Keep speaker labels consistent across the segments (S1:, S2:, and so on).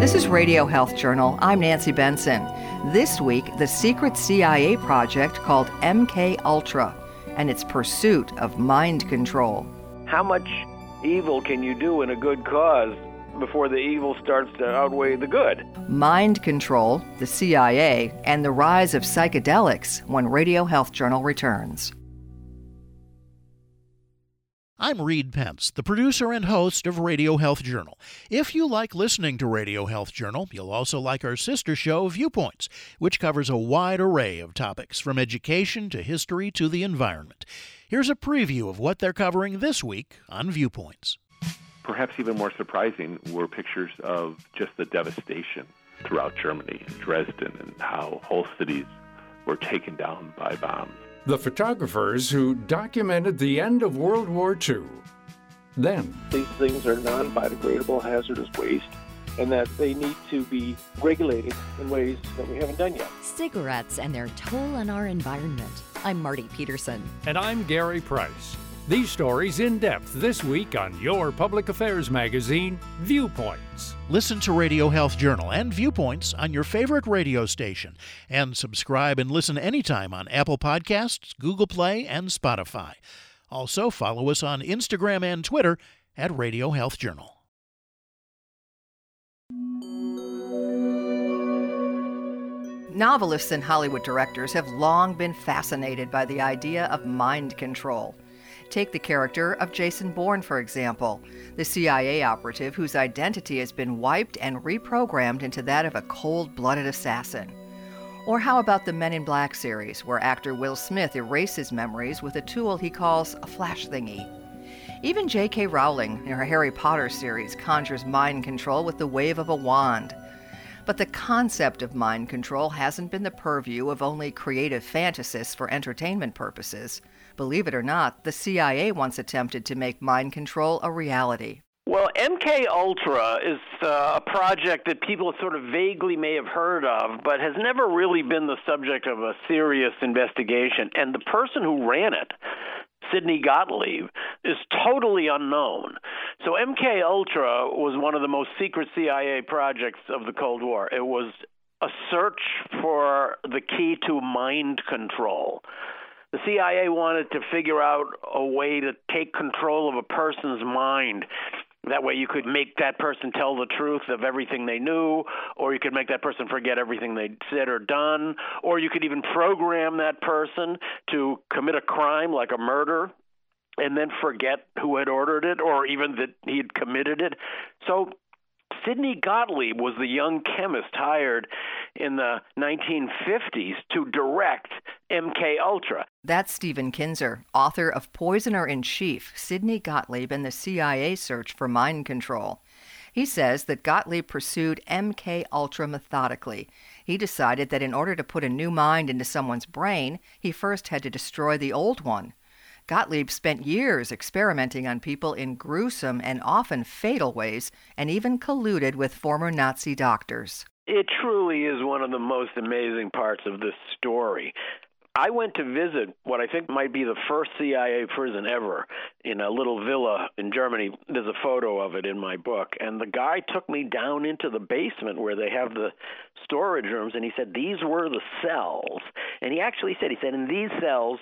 S1: This is Radio Health Journal. I'm Nancy Benson. This week, the secret CIA project called MK Ultra and its pursuit of mind control.
S2: How much evil can you do in a good cause before the evil starts to outweigh the good?
S1: Mind control, the CIA, and the rise of psychedelics when Radio Health Journal returns.
S3: I'm Reed Pence, the producer and host of Radio Health Journal. If you like listening to Radio Health Journal, you'll also like our sister show, Viewpoints, which covers a wide array of topics from education to history to the environment. Here's a preview of what they're covering this week on Viewpoints.
S4: Perhaps even more surprising were pictures of just the devastation throughout Germany, Dresden, and how whole cities were taken down by bombs
S5: the photographers who documented the end of World War II. Then,
S6: these things are non biodegradable hazardous waste and that they need to be regulated in ways that we haven't done yet.
S7: Cigarettes and their toll on our environment. I'm Marty Peterson.
S5: And I'm Gary Price. These stories in depth this week on your public affairs magazine, Viewpoints.
S3: Listen to Radio Health Journal and Viewpoints on your favorite radio station, and subscribe and listen anytime on Apple Podcasts, Google Play, and Spotify. Also, follow us on Instagram and Twitter at Radio Health Journal.
S1: Novelists and Hollywood directors have long been fascinated by the idea of mind control. Take the character of Jason Bourne, for example, the CIA operative whose identity has been wiped and reprogrammed into that of a cold blooded assassin. Or how about the Men in Black series, where actor Will Smith erases memories with a tool he calls a flash thingy? Even J.K. Rowling, in her Harry Potter series, conjures mind control with the wave of a wand. But the concept of mind control hasn't been the purview of only creative fantasists for entertainment purposes. Believe it or not, the CIA once attempted to make mind control a reality.
S2: Well, MK Ultra is uh, a project that people sort of vaguely may have heard of, but has never really been the subject of a serious investigation. And the person who ran it, Sidney Gottlieb, is totally unknown. So MK Ultra was one of the most secret CIA projects of the Cold War. It was a search for the key to mind control the CIA wanted to figure out a way to take control of a person's mind. That way, you could make that person tell the truth of everything they knew, or you could make that person forget everything they said or done, or you could even program that person to commit a crime like a murder and then forget who had ordered it or even that he had committed it. So Sidney Gottlieb was the young chemist hired in the 1950s to direct MK Ultra.
S1: That's Stephen Kinzer, author of Poisoner in Chief: Sidney Gottlieb and the CIA Search for Mind Control. He says that Gottlieb pursued MK Ultra methodically. He decided that in order to put a new mind into someone's brain, he first had to destroy the old one. Gottlieb spent years experimenting on people in gruesome and often fatal ways, and even colluded with former Nazi doctors.
S2: It truly is one of the most amazing parts of this story. I went to visit what I think might be the first CIA prison ever in a little villa in Germany. There's a photo of it in my book. And the guy took me down into the basement where they have the storage rooms, and he said, These were the cells. And he actually said, He said, In these cells,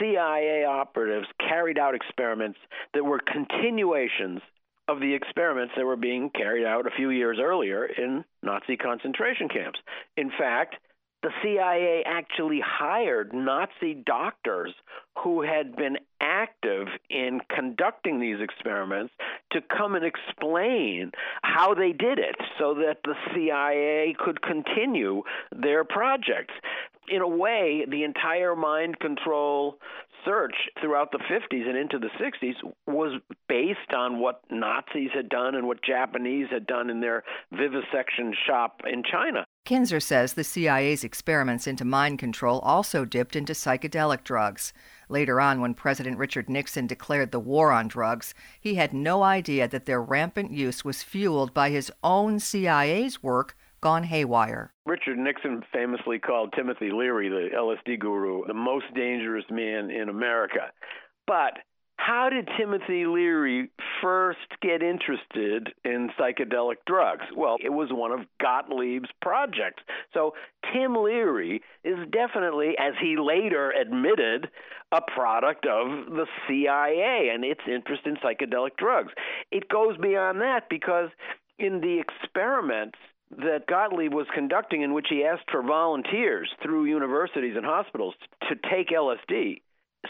S2: CIA operatives carried out experiments that were continuations of the experiments that were being carried out a few years earlier in Nazi concentration camps. In fact, the CIA actually hired Nazi doctors who had been active in conducting these experiments to come and explain how they did it so that the CIA could continue their projects in a way, the entire mind control search throughout the 50s and into the 60s was based on what Nazis had done and what Japanese had done in their vivisection shop in China.
S1: Kinzer says the CIA's experiments into mind control also dipped into psychedelic drugs. Later on, when President Richard Nixon declared the war on drugs, he had no idea that their rampant use was fueled by his own CIA's work gone haywire.
S2: Richard Nixon famously called Timothy Leary, the LSD guru, the most dangerous man in America. But how did Timothy Leary first get interested in psychedelic drugs? Well, it was one of Gottlieb's projects. So Tim Leary is definitely, as he later admitted, a product of the CIA and its interest in psychedelic drugs. It goes beyond that because in the experiments that Gottlieb was conducting, in which he asked for volunteers through universities and hospitals to take LSD,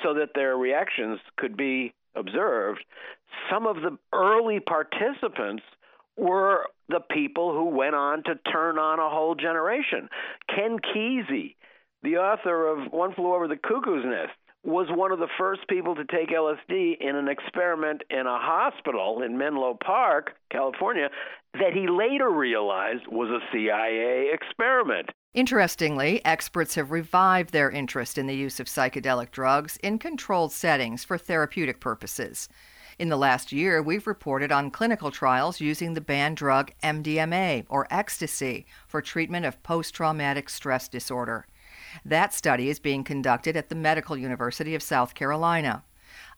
S2: so that their reactions could be observed, some of the early participants were the people who went on to turn on a whole generation. Ken Kesey, the author of One Flew Over the Cuckoo's Nest, was one of the first people to take LSD in an experiment in a hospital in Menlo Park, California, that he later realized was a CIA experiment.
S1: Interestingly, experts have revived their interest in the use of psychedelic drugs in controlled settings for therapeutic purposes. In the last year, we've reported on clinical trials using the banned drug MDMA, or ecstasy, for treatment of post traumatic stress disorder. That study is being conducted at the Medical University of South Carolina.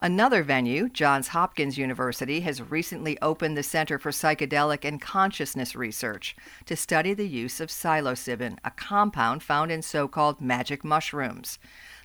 S1: Another venue, Johns Hopkins University, has recently opened the Center for Psychedelic and Consciousness Research to study the use of psilocybin, a compound found in so called magic mushrooms.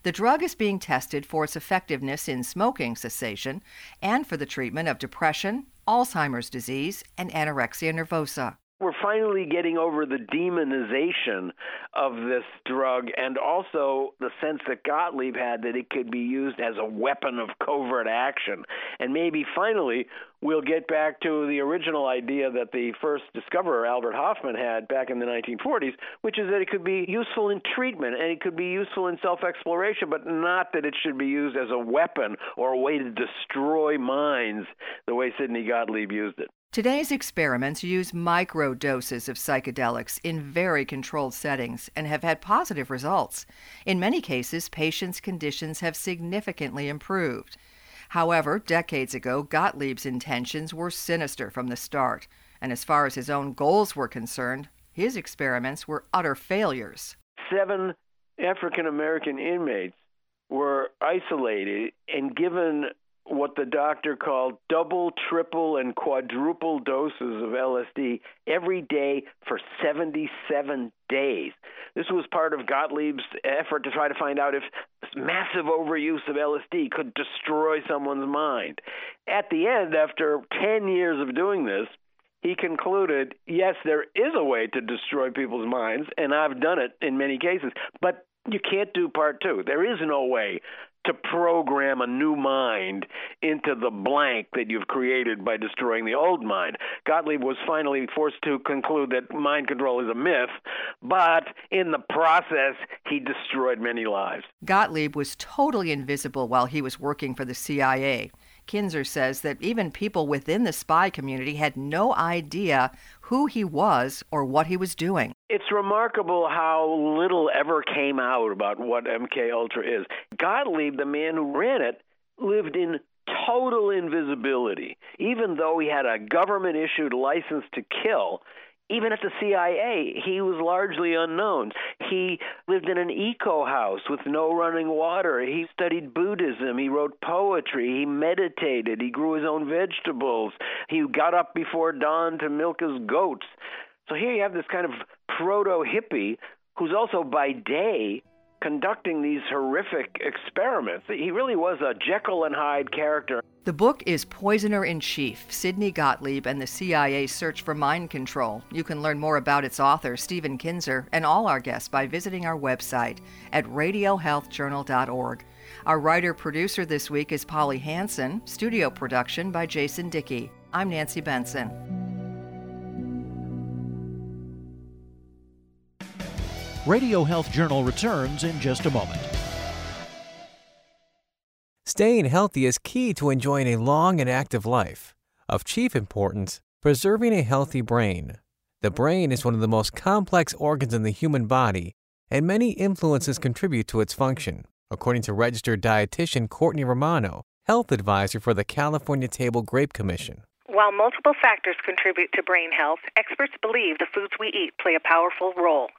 S1: The drug is being tested for its effectiveness in smoking cessation and for the treatment of depression, Alzheimer's disease, and anorexia nervosa
S2: we're finally getting over the demonization of this drug and also the sense that Gottlieb had that it could be used as a weapon of covert action. And maybe finally we'll get back to the original idea that the first discoverer, Albert Hofmann, had back in the 1940s, which is that it could be useful in treatment and it could be useful in self exploration, but not that it should be used as a weapon or a way to destroy minds the way Sidney Gottlieb used it.
S1: Today's experiments use micro doses of psychedelics in very controlled settings and have had positive results. In many cases, patients' conditions have significantly improved. However, decades ago, Gottlieb's intentions were sinister from the start, and as far as his own goals were concerned, his experiments were utter failures.
S2: Seven African American inmates were isolated and given what the doctor called double, triple, and quadruple doses of LSD every day for 77 days. This was part of Gottlieb's effort to try to find out if massive overuse of LSD could destroy someone's mind. At the end, after 10 years of doing this, he concluded, yes, there is a way to destroy people's minds, and I've done it in many cases, but you can't do part two. There is no way to program a new mind into the blank that you've created by destroying the old mind. Gottlieb was finally forced to conclude that mind control is a myth, but in the process, he destroyed many lives.
S1: Gottlieb was totally invisible while he was working for the CIA. Kinzer says that even people within the spy community had no idea who he was or what he was doing.
S2: It's remarkable how little ever came out about what MK Ultra is. Gottlieb, the man who ran it, lived in total invisibility. Even though he had a government issued license to kill, even at the CIA, he was largely unknown. He lived in an eco house with no running water. He studied Buddhism. He wrote poetry. He meditated. He grew his own vegetables. He got up before dawn to milk his goats. So here you have this kind of proto hippie who's also by day conducting these horrific experiments. He really was a Jekyll and Hyde character.
S1: The book is Poisoner in Chief Sidney Gottlieb and the CIA Search for Mind Control. You can learn more about its author, Stephen Kinzer, and all our guests by visiting our website at radiohealthjournal.org. Our writer producer this week is Polly Hanson, studio production by Jason Dickey. I'm Nancy Benson.
S3: Radio Health Journal returns in just a moment.
S8: Staying healthy is key to enjoying a long and active life. Of chief importance, preserving a healthy brain. The brain is one of the most complex organs in the human body, and many influences contribute to its function, according to registered dietitian Courtney Romano, health advisor for the California Table Grape Commission.
S9: While multiple factors contribute to brain health, experts believe the foods we eat play a powerful role.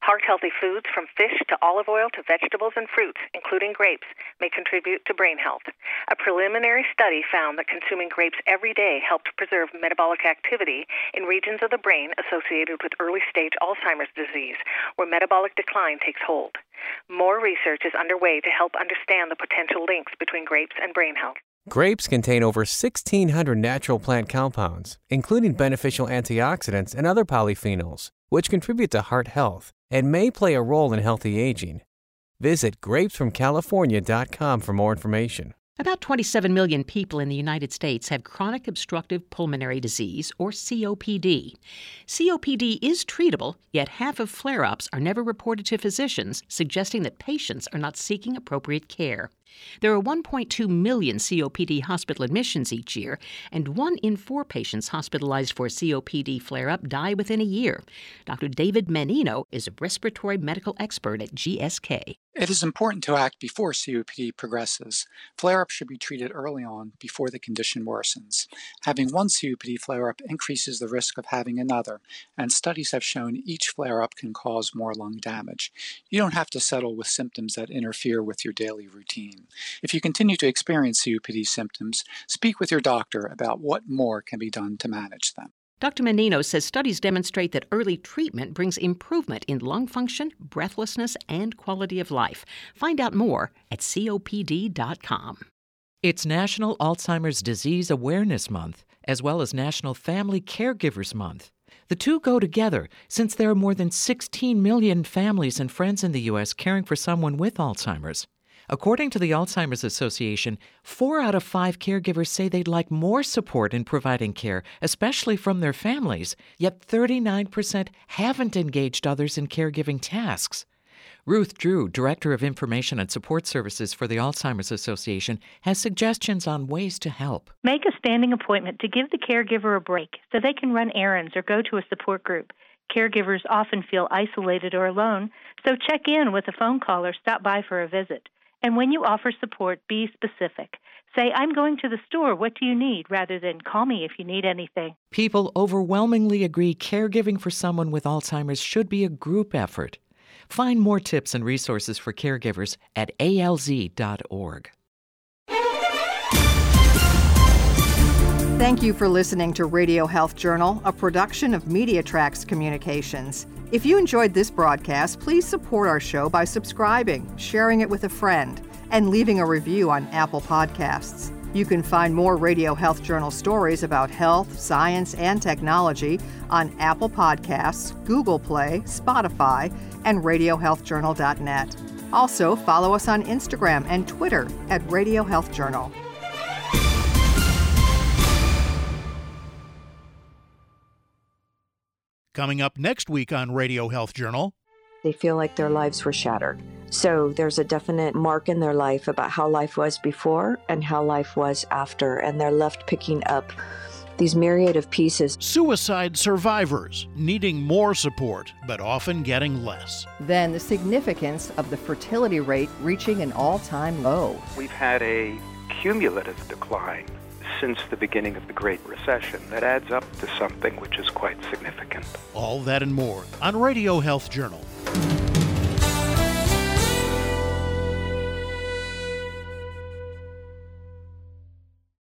S9: Heart healthy foods from fish to olive oil to vegetables and fruits, including grapes, may contribute to brain health. A preliminary study found that consuming grapes every day helped preserve metabolic activity in regions of the brain associated with early stage Alzheimer's disease, where metabolic decline takes hold. More research is underway to help understand the potential links between grapes and brain health.
S8: Grapes contain over 1,600 natural plant compounds, including beneficial antioxidants and other polyphenols, which contribute to heart health and may play a role in healthy aging. Visit grapesfromcalifornia.com for more information.
S10: About 27 million people in the United States have chronic obstructive pulmonary disease, or COPD. COPD is treatable, yet half of flare ups are never reported to physicians, suggesting that patients are not seeking appropriate care. There are 1.2 million COPD hospital admissions each year, and one in four patients hospitalized for COPD flare up die within a year. Dr. David Mannino is a respiratory medical expert at GSK.
S11: It is important to act before COPD progresses. Flare up should be treated early on before the condition worsens. Having one COPD flare up increases the risk of having another, and studies have shown each flare up can cause more lung damage. You don't have to settle with symptoms that interfere with your daily routine. If you continue to experience COPD symptoms, speak with your doctor about what more can be done to manage them.
S10: Dr. Mannino says studies demonstrate that early treatment brings improvement in lung function, breathlessness, and quality of life. Find out more at COPD.com.
S12: It's National Alzheimer's Disease Awareness Month, as well as National Family Caregivers Month. The two go together since there are more than 16 million families and friends in the U.S. caring for someone with Alzheimer's. According to the Alzheimer's Association, four out of five caregivers say they'd like more support in providing care, especially from their families, yet 39% haven't engaged others in caregiving tasks. Ruth Drew, Director of Information and Support Services for the Alzheimer's Association, has suggestions on ways to help.
S13: Make a standing appointment to give the caregiver a break so they can run errands or go to a support group. Caregivers often feel isolated or alone, so check in with a phone call or stop by for a visit. And when you offer support, be specific. Say, I'm going to the store. What do you need? rather than call me if you need anything.
S12: People overwhelmingly agree caregiving for someone with Alzheimer's should be a group effort. Find more tips and resources for caregivers at alz.org.
S1: Thank you for listening to Radio Health Journal, a production of MediaTracks Communications. If you enjoyed this broadcast, please support our show by subscribing, sharing it with a friend, and leaving a review on Apple Podcasts. You can find more Radio Health Journal stories about health, science, and technology on Apple Podcasts, Google Play, Spotify, and RadioHealthJournal.net. Also, follow us on Instagram and Twitter at Radio Health Journal.
S3: Coming up next week on Radio Health Journal.
S14: They feel like their lives were shattered. So there's a definite mark in their life about how life was before and how life was after, and they're left picking up these myriad of pieces.
S3: Suicide survivors needing more support, but often getting less.
S1: Then the significance of the fertility rate reaching an all time low.
S15: We've had a cumulative decline since the beginning of the Great Recession that adds up to something which is quite significant.
S3: All that and more on Radio Health Journal.